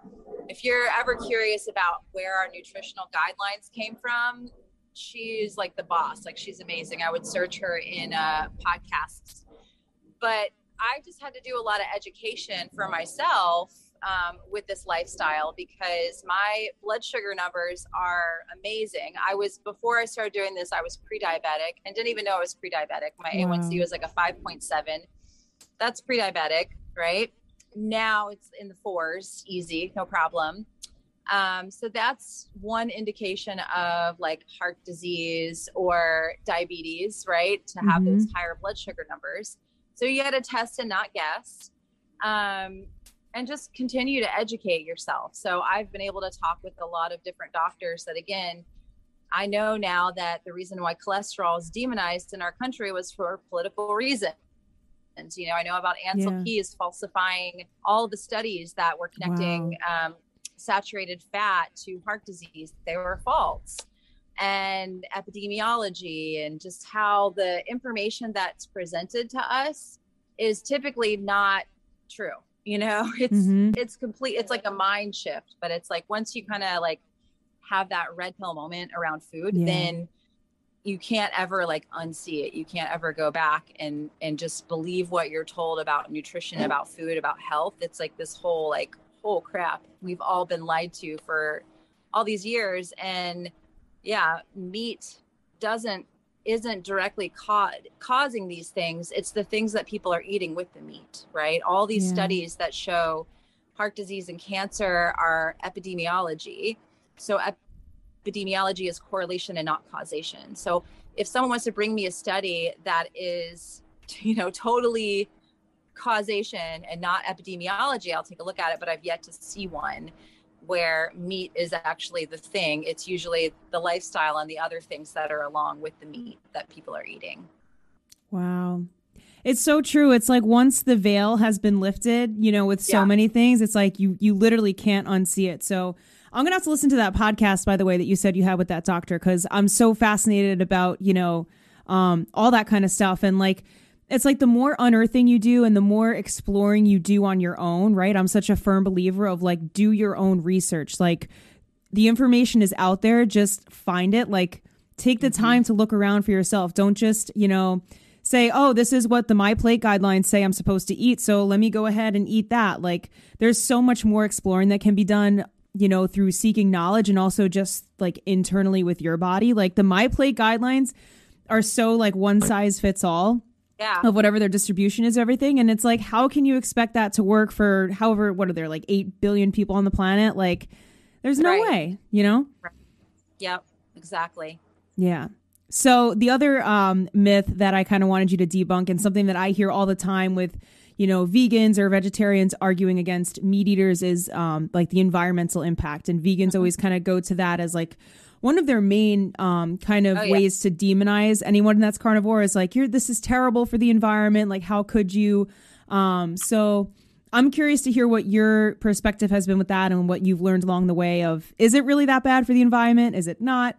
if you're ever curious about where our nutritional guidelines came from, she's like the boss. Like she's amazing. I would search her in uh, podcasts. But I just had to do a lot of education for myself um, with this lifestyle because my blood sugar numbers are amazing. I was before I started doing this, I was pre-diabetic and didn't even know I was pre-diabetic. My wow. A1C was like a 5.7. That's pre-diabetic, right? Now it's in the fours, easy, no problem. Um, so that's one indication of like heart disease or diabetes, right? To have mm-hmm. those higher blood sugar numbers. So you got to test and not guess. Um, and just continue to educate yourself. So I've been able to talk with a lot of different doctors that again, I know now that the reason why cholesterol is demonized in our country was for political reasons. And you know, I know about Ancel yeah. Keys falsifying all the studies that were connecting wow. um, saturated fat to heart disease. They were false. And epidemiology and just how the information that's presented to us is typically not true you know (laughs) it's mm-hmm. it's complete it's like a mind shift but it's like once you kind of like have that red pill moment around food yeah. then you can't ever like unsee it. You can't ever go back and and just believe what you're told about nutrition, about food, about health. It's like this whole like, oh crap, we've all been lied to for all these years. And yeah, meat doesn't isn't directly ca- causing these things. It's the things that people are eating with the meat, right? All these yeah. studies that show heart disease and cancer are epidemiology. So epidemiology is correlation and not causation. So if someone wants to bring me a study that is, (laughs) you know, totally causation and not epidemiology, I'll take a look at it, but I've yet to see one where meat is actually the thing. It's usually the lifestyle and the other things that are along with the meat that people are eating. Wow. It's so true. It's like once the veil has been lifted, you know, with so yeah. many things, it's like you you literally can't unsee it. So I'm gonna have to listen to that podcast, by the way, that you said you had with that doctor, because I'm so fascinated about, you know, um, all that kind of stuff. And like it's like the more unearthing you do and the more exploring you do on your own, right? I'm such a firm believer of like do your own research. Like the information is out there, just find it. Like take the mm-hmm. time to look around for yourself. Don't just, you know, say, "Oh, this is what the My Plate guidelines say I'm supposed to eat, so let me go ahead and eat that." Like there's so much more exploring that can be done you know, through seeking knowledge and also just like internally with your body. Like the My Plate guidelines are so like one size fits all yeah. of whatever their distribution is, everything. And it's like, how can you expect that to work for however, what are there, like 8 billion people on the planet? Like, there's no right. way, you know? Right. Yep, exactly. Yeah. So the other um, myth that I kind of wanted you to debunk, and something that I hear all the time with, you know, vegans or vegetarians arguing against meat eaters is um, like the environmental impact. And vegans mm-hmm. always kind of go to that as like, one of their main um, kind of oh, yeah. ways to demonize anyone that's carnivore is like, "You're this is terrible for the environment. Like, how could you?" Um, so I'm curious to hear what your perspective has been with that and what you've learned along the way. Of is it really that bad for the environment? Is it not?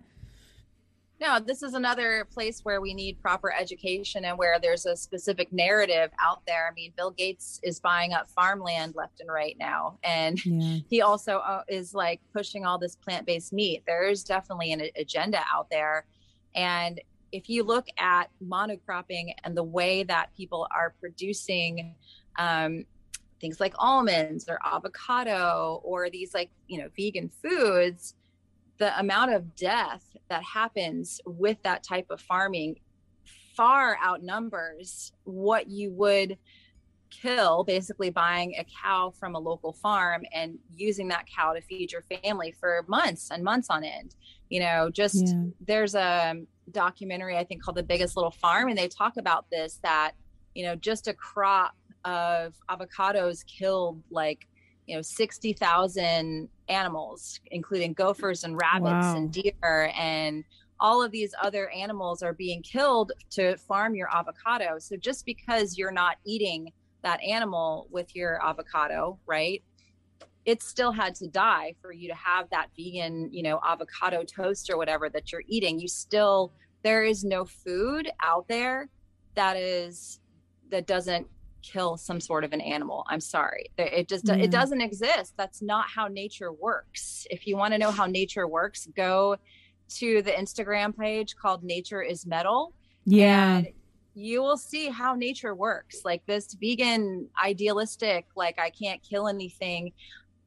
No, this is another place where we need proper education and where there's a specific narrative out there. I mean, Bill Gates is buying up farmland left and right now. And yeah. (laughs) he also uh, is like pushing all this plant based meat. There is definitely an agenda out there. And if you look at monocropping and the way that people are producing um, things like almonds or avocado or these like, you know, vegan foods, the amount of death that happens with that type of farming far outnumbers what you would kill basically buying a cow from a local farm and using that cow to feed your family for months and months on end you know just yeah. there's a um, documentary i think called the biggest little farm and they talk about this that you know just a crop of avocados killed like you know 60,000 animals including gophers and rabbits wow. and deer and all of these other animals are being killed to farm your avocado so just because you're not eating that animal with your avocado right it still had to die for you to have that vegan you know avocado toast or whatever that you're eating you still there is no food out there that is that doesn't kill some sort of an animal. I'm sorry. It just it mm-hmm. doesn't exist. That's not how nature works. If you want to know how nature works, go to the Instagram page called Nature is Metal. Yeah. you will see how nature works. Like this vegan idealistic like I can't kill anything.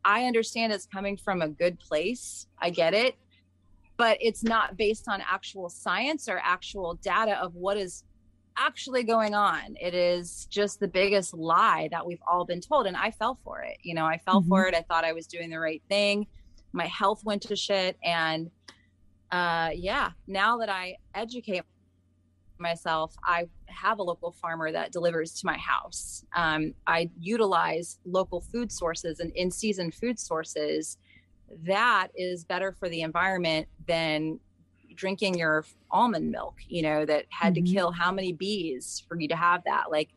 I understand it's coming from a good place. I get it. But it's not based on actual science or actual data of what is actually going on. It is just the biggest lie that we've all been told. And I fell for it. You know, I fell mm-hmm. for it. I thought I was doing the right thing. My health went to shit. And uh, yeah, now that I educate myself, I have a local farmer that delivers to my house. Um, I utilize local food sources and in season food sources. That is better for the environment than drinking your almond milk, you know, that had mm-hmm. to kill how many bees for you to have that. Like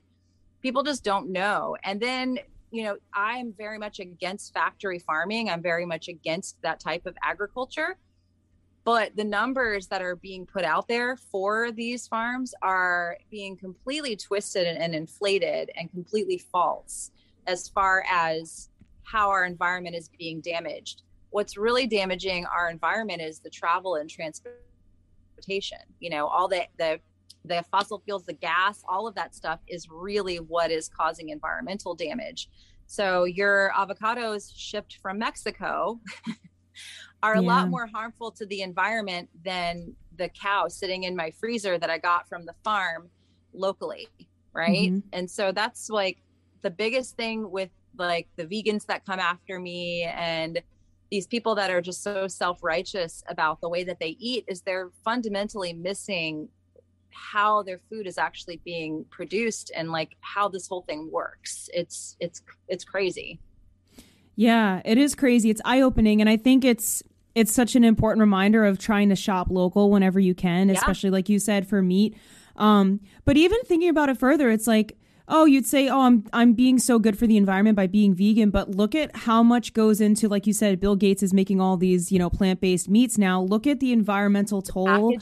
people just don't know. And then, you know, I'm very much against factory farming. I'm very much against that type of agriculture. But the numbers that are being put out there for these farms are being completely twisted and, and inflated and completely false as far as how our environment is being damaged. What's really damaging our environment is the travel and transport transportation. You know, all the the the fossil fuels, the gas, all of that stuff is really what is causing environmental damage. So your avocados shipped from Mexico (laughs) are a yeah. lot more harmful to the environment than the cow sitting in my freezer that I got from the farm locally, right? Mm-hmm. And so that's like the biggest thing with like the vegans that come after me and these people that are just so self-righteous about the way that they eat is they're fundamentally missing how their food is actually being produced and like how this whole thing works. It's it's it's crazy. Yeah it is crazy. It's eye-opening and i think it's it's such an important reminder of trying to shop local whenever you can yeah. especially like you said for meat. Um but even thinking about it further it's like oh, you'd say, oh, I'm I'm being so good for the environment by being vegan, but look at how much goes into, like you said, Bill Gates is making all these, you know, plant based meats now. Look at the environmental toll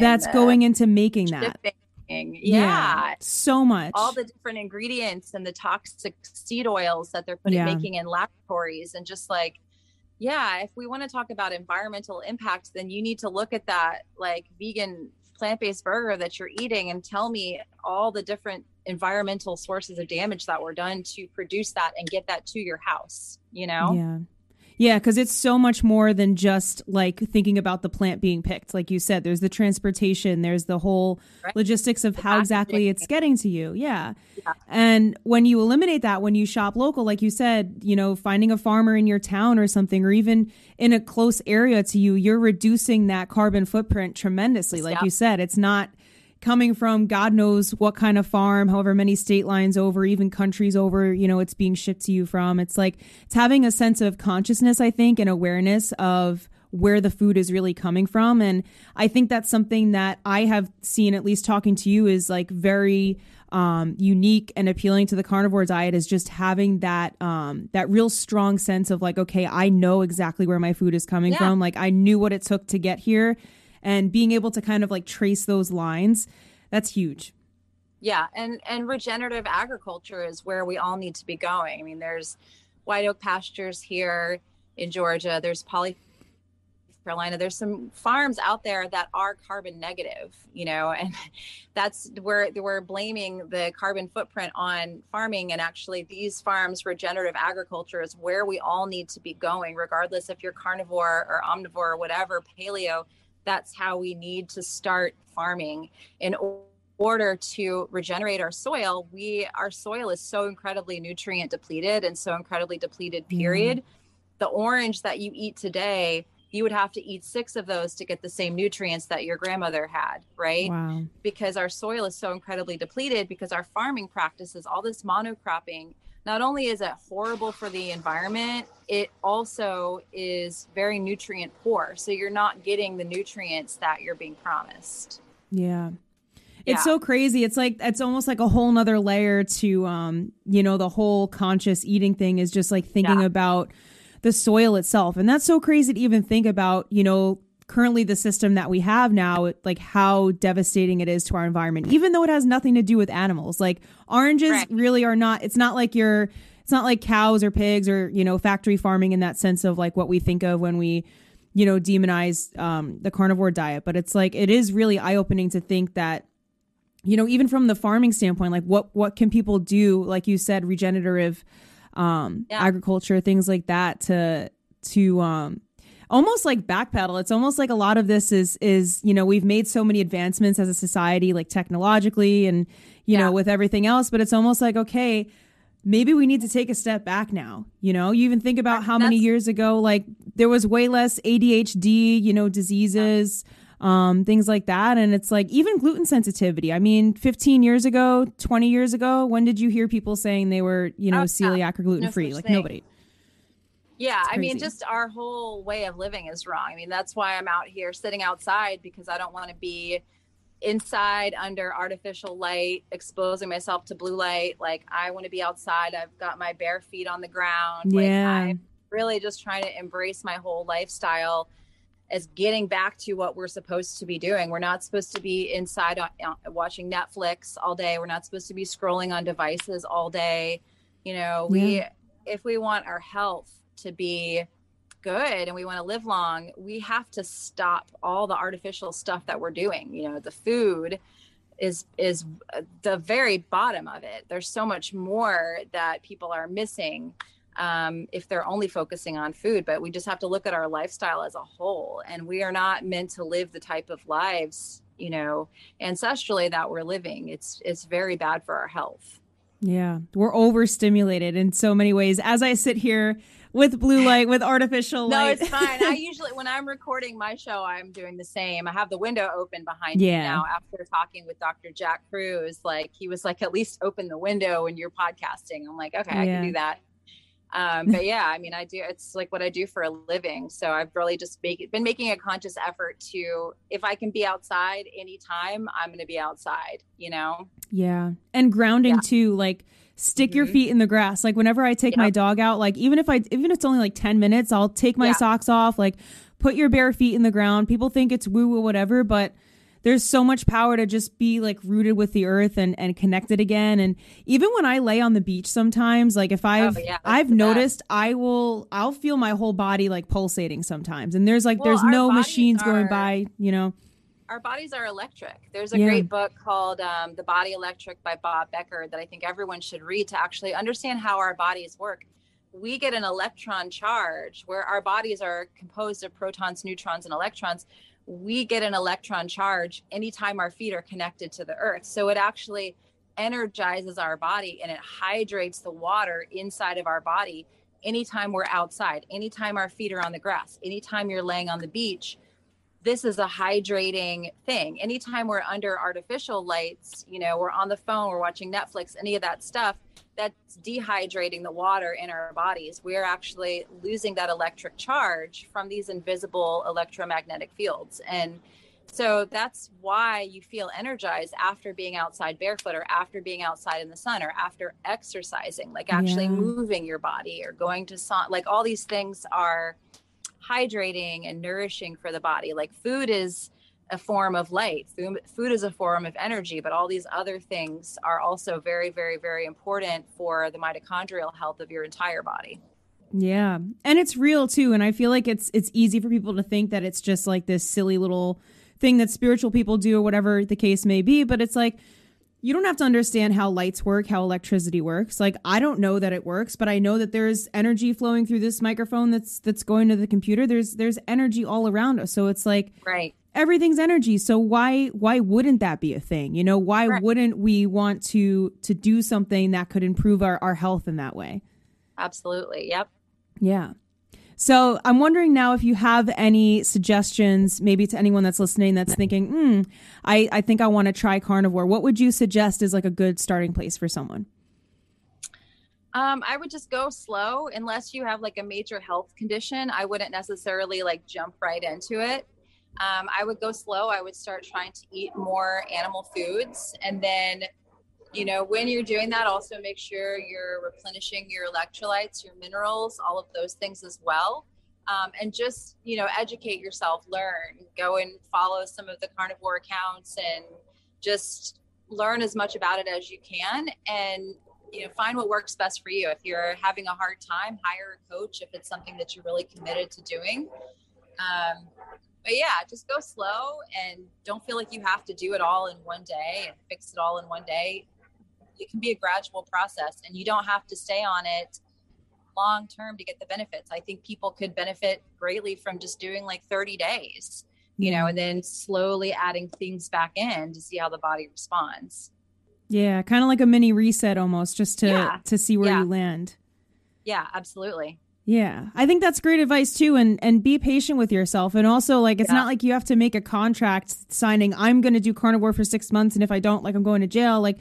that's going into making that. Yeah. yeah. so much. All the different ingredients and the toxic seed oils that they're putting yeah. making in laboratories and just like yeah, if we want to talk about environmental impact, then you need to look at that like vegan plant-based burger that you're eating and tell me all the different environmental sources of damage that were done to produce that and get that to your house you know? Yeah yeah, because it's so much more than just like thinking about the plant being picked. Like you said, there's the transportation, there's the whole right. logistics of how exactly it's getting to you. Yeah. yeah. And when you eliminate that, when you shop local, like you said, you know, finding a farmer in your town or something, or even in a close area to you, you're reducing that carbon footprint tremendously. Like yeah. you said, it's not coming from God knows what kind of farm, however many state lines over, even countries over, you know, it's being shipped to you from. It's like it's having a sense of consciousness, I think, and awareness of where the food is really coming from. And I think that's something that I have seen, at least talking to you, is like very um, unique and appealing to the carnivore diet is just having that um, that real strong sense of like, okay, I know exactly where my food is coming yeah. from. Like I knew what it took to get here and being able to kind of like trace those lines that's huge yeah and and regenerative agriculture is where we all need to be going i mean there's white oak pastures here in georgia there's poly Carolina, there's some farms out there that are carbon negative, you know, and (laughs) that's where we're blaming the carbon footprint on farming. And actually, these farms, regenerative agriculture is where we all need to be going, regardless if you're carnivore or omnivore or whatever, paleo that's how we need to start farming in order to regenerate our soil we our soil is so incredibly nutrient depleted and so incredibly depleted period mm. the orange that you eat today you would have to eat six of those to get the same nutrients that your grandmother had right wow. because our soil is so incredibly depleted because our farming practices all this monocropping not only is it horrible for the environment, it also is very nutrient poor. So you're not getting the nutrients that you're being promised. Yeah. It's yeah. so crazy. It's like it's almost like a whole nother layer to um, you know, the whole conscious eating thing is just like thinking yeah. about the soil itself. And that's so crazy to even think about, you know, currently the system that we have now like how devastating it is to our environment even though it has nothing to do with animals. Like oranges really are not it's not like you're it's not like cows or pigs or you know factory farming in that sense of like what we think of when we you know demonize um, the carnivore diet. But it's like it is really eye-opening to think that you know even from the farming standpoint like what what can people do like you said regenerative um, yeah. agriculture things like that to to um almost like backpedal. It's almost like a lot of this is is you know we've made so many advancements as a society, like technologically and you yeah. know with everything else, but it's almost like okay. Maybe we need to take a step back now. You know, you even think about how many years ago, like there was way less ADHD, you know, diseases, um, things like that. And it's like even gluten sensitivity. I mean, 15 years ago, 20 years ago, when did you hear people saying they were, you know, oh, celiac or gluten free? No like thing. nobody. Yeah, I mean, just our whole way of living is wrong. I mean, that's why I'm out here sitting outside because I don't want to be inside under artificial light, exposing myself to blue light. Like, I want to be outside. I've got my bare feet on the ground. Yeah. Like, I'm really just trying to embrace my whole lifestyle as getting back to what we're supposed to be doing. We're not supposed to be inside uh, watching Netflix all day. We're not supposed to be scrolling on devices all day. You know, we, yeah. if we want our health, to be good and we want to live long, we have to stop all the artificial stuff that we're doing. You know, the food is is the very bottom of it. There's so much more that people are missing um, if they're only focusing on food. But we just have to look at our lifestyle as a whole, and we are not meant to live the type of lives you know ancestrally that we're living. It's it's very bad for our health. Yeah, we're overstimulated in so many ways. As I sit here with blue light, with artificial light. no, it's fine. I (laughs) usually, when I'm recording my show, I'm doing the same. I have the window open behind yeah. me now after talking with Dr. Jack Kruse. Like, he was like, at least open the window when you're podcasting. I'm like, okay, yeah. I can do that. Um, but yeah, I mean, I do, it's like what I do for a living. So I've really just make, been making a conscious effort to, if I can be outside anytime, I'm going to be outside, you know? Yeah. And grounding yeah. too, like, stick mm-hmm. your feet in the grass. Like whenever I take my dog out, like even if I even if it's only like 10 minutes, I'll take my yeah. socks off, like put your bare feet in the ground. People think it's woo woo whatever, but there's so much power to just be like rooted with the earth and and connected again and even when i lay on the beach sometimes like if oh, i've oh, yeah, i've noticed best. i will i'll feel my whole body like pulsating sometimes and there's like well, there's no machines are, going by you know our bodies are electric there's a yeah. great book called um, the body electric by bob becker that i think everyone should read to actually understand how our bodies work we get an electron charge where our bodies are composed of protons neutrons and electrons we get an electron charge anytime our feet are connected to the earth. So it actually energizes our body and it hydrates the water inside of our body anytime we're outside, anytime our feet are on the grass, anytime you're laying on the beach. This is a hydrating thing. Anytime we're under artificial lights, you know, we're on the phone, we're watching Netflix, any of that stuff, that's dehydrating the water in our bodies. We're actually losing that electric charge from these invisible electromagnetic fields. And so that's why you feel energized after being outside barefoot or after being outside in the sun or after exercising, like actually yeah. moving your body or going to sun. Like all these things are hydrating and nourishing for the body. Like food is a form of light. Food, is a form of energy, but all these other things are also very, very, very important for the mitochondrial health of your entire body. Yeah. And it's real too. And I feel like it's it's easy for people to think that it's just like this silly little thing that spiritual people do or whatever the case may be. But it's like you don't have to understand how lights work, how electricity works. Like I don't know that it works, but I know that there's energy flowing through this microphone that's that's going to the computer. There's there's energy all around us. So it's like right everything's energy so why why wouldn't that be a thing you know why right. wouldn't we want to to do something that could improve our, our health in that way absolutely yep yeah so i'm wondering now if you have any suggestions maybe to anyone that's listening that's thinking hmm i i think i want to try carnivore what would you suggest is like a good starting place for someone um, I would just go slow unless you have like a major health condition. I wouldn't necessarily like jump right into it um, I would go slow. I would start trying to eat more animal foods. And then, you know, when you're doing that, also make sure you're replenishing your electrolytes, your minerals, all of those things as well. Um, and just, you know, educate yourself, learn, go and follow some of the carnivore accounts and just learn as much about it as you can. And, you know, find what works best for you. If you're having a hard time, hire a coach if it's something that you're really committed to doing. Um, but yeah, just go slow and don't feel like you have to do it all in one day and fix it all in one day. It can be a gradual process and you don't have to stay on it long term to get the benefits. I think people could benefit greatly from just doing like 30 days, you know, and then slowly adding things back in to see how the body responds. Yeah, kind of like a mini reset almost just to yeah. to see where yeah. you land. Yeah, absolutely. Yeah. I think that's great advice too and and be patient with yourself and also like it's yeah. not like you have to make a contract signing I'm going to do carnivore for 6 months and if I don't like I'm going to jail like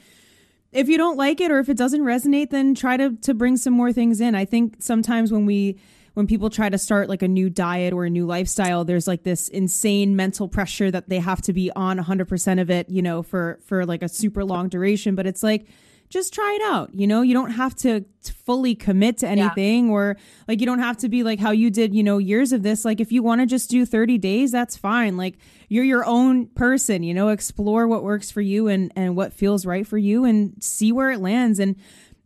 if you don't like it or if it doesn't resonate then try to to bring some more things in. I think sometimes when we when people try to start like a new diet or a new lifestyle there's like this insane mental pressure that they have to be on 100% of it, you know, for for like a super long duration, but it's like just try it out. You know, you don't have to fully commit to anything yeah. or like you don't have to be like how you did, you know, years of this. Like if you want to just do 30 days, that's fine. Like you're your own person, you know, explore what works for you and and what feels right for you and see where it lands and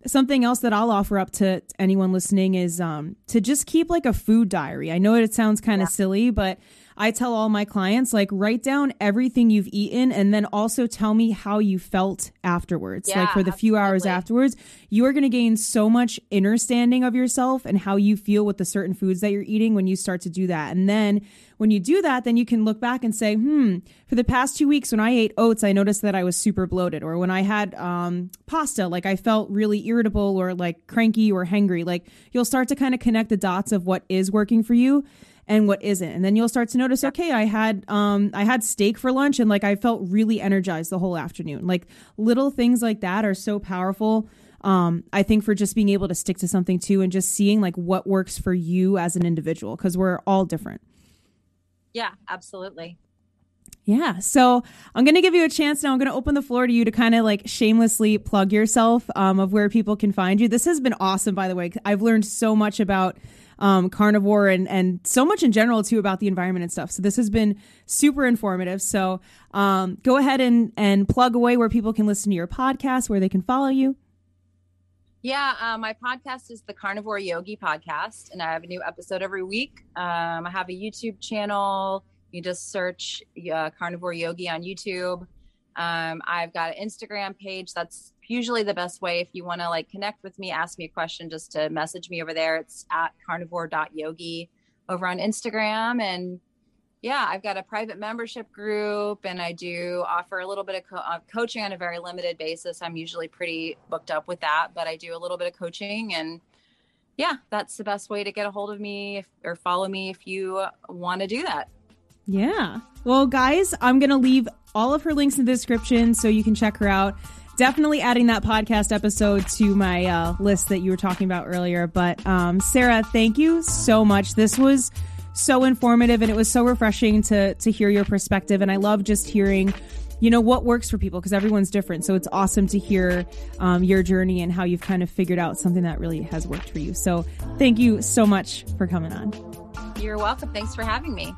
something else that I'll offer up to anyone listening is um, to just keep like a food diary. I know it sounds kind of yeah. silly, but I tell all my clients like write down everything you've eaten and then also tell me how you felt afterwards. Yeah, like for the absolutely. few hours afterwards, you are going to gain so much understanding of yourself and how you feel with the certain foods that you're eating when you start to do that. And then when you do that, then you can look back and say, hmm, for the past two weeks when I ate oats, I noticed that I was super bloated. Or when I had um, pasta, like I felt really irritable or like cranky or hangry. Like you'll start to kind of connect the dots of what is working for you and what isn't. And then you'll start to notice, okay, I had um I had steak for lunch and like I felt really energized the whole afternoon. Like little things like that are so powerful. Um, I think for just being able to stick to something too and just seeing like what works for you as an individual because we're all different. Yeah, absolutely. Yeah. So I'm going to give you a chance now. I'm going to open the floor to you to kind of like shamelessly plug yourself um, of where people can find you. This has been awesome, by the way. I've learned so much about um, carnivore and, and so much in general too about the environment and stuff. So this has been super informative. So um, go ahead and, and plug away where people can listen to your podcast, where they can follow you. Yeah, uh, my podcast is the Carnivore Yogi podcast, and I have a new episode every week. Um, I have a YouTube channel. You just search uh, Carnivore Yogi on YouTube. Um, I've got an Instagram page. That's usually the best way if you want to like connect with me, ask me a question, just to message me over there. It's at carnivore.yogi over on Instagram. And yeah, I've got a private membership group and I do offer a little bit of co- uh, coaching on a very limited basis. I'm usually pretty booked up with that, but I do a little bit of coaching and yeah, that's the best way to get a hold of me if, or follow me if you want to do that. Yeah. Well, guys, I'm going to leave all of her links in the description so you can check her out. Definitely adding that podcast episode to my uh, list that you were talking about earlier. But um, Sarah, thank you so much. This was so informative and it was so refreshing to to hear your perspective. And I love just hearing you know what works for people because everyone's different so it's awesome to hear um, your journey and how you've kind of figured out something that really has worked for you so thank you so much for coming on you're welcome thanks for having me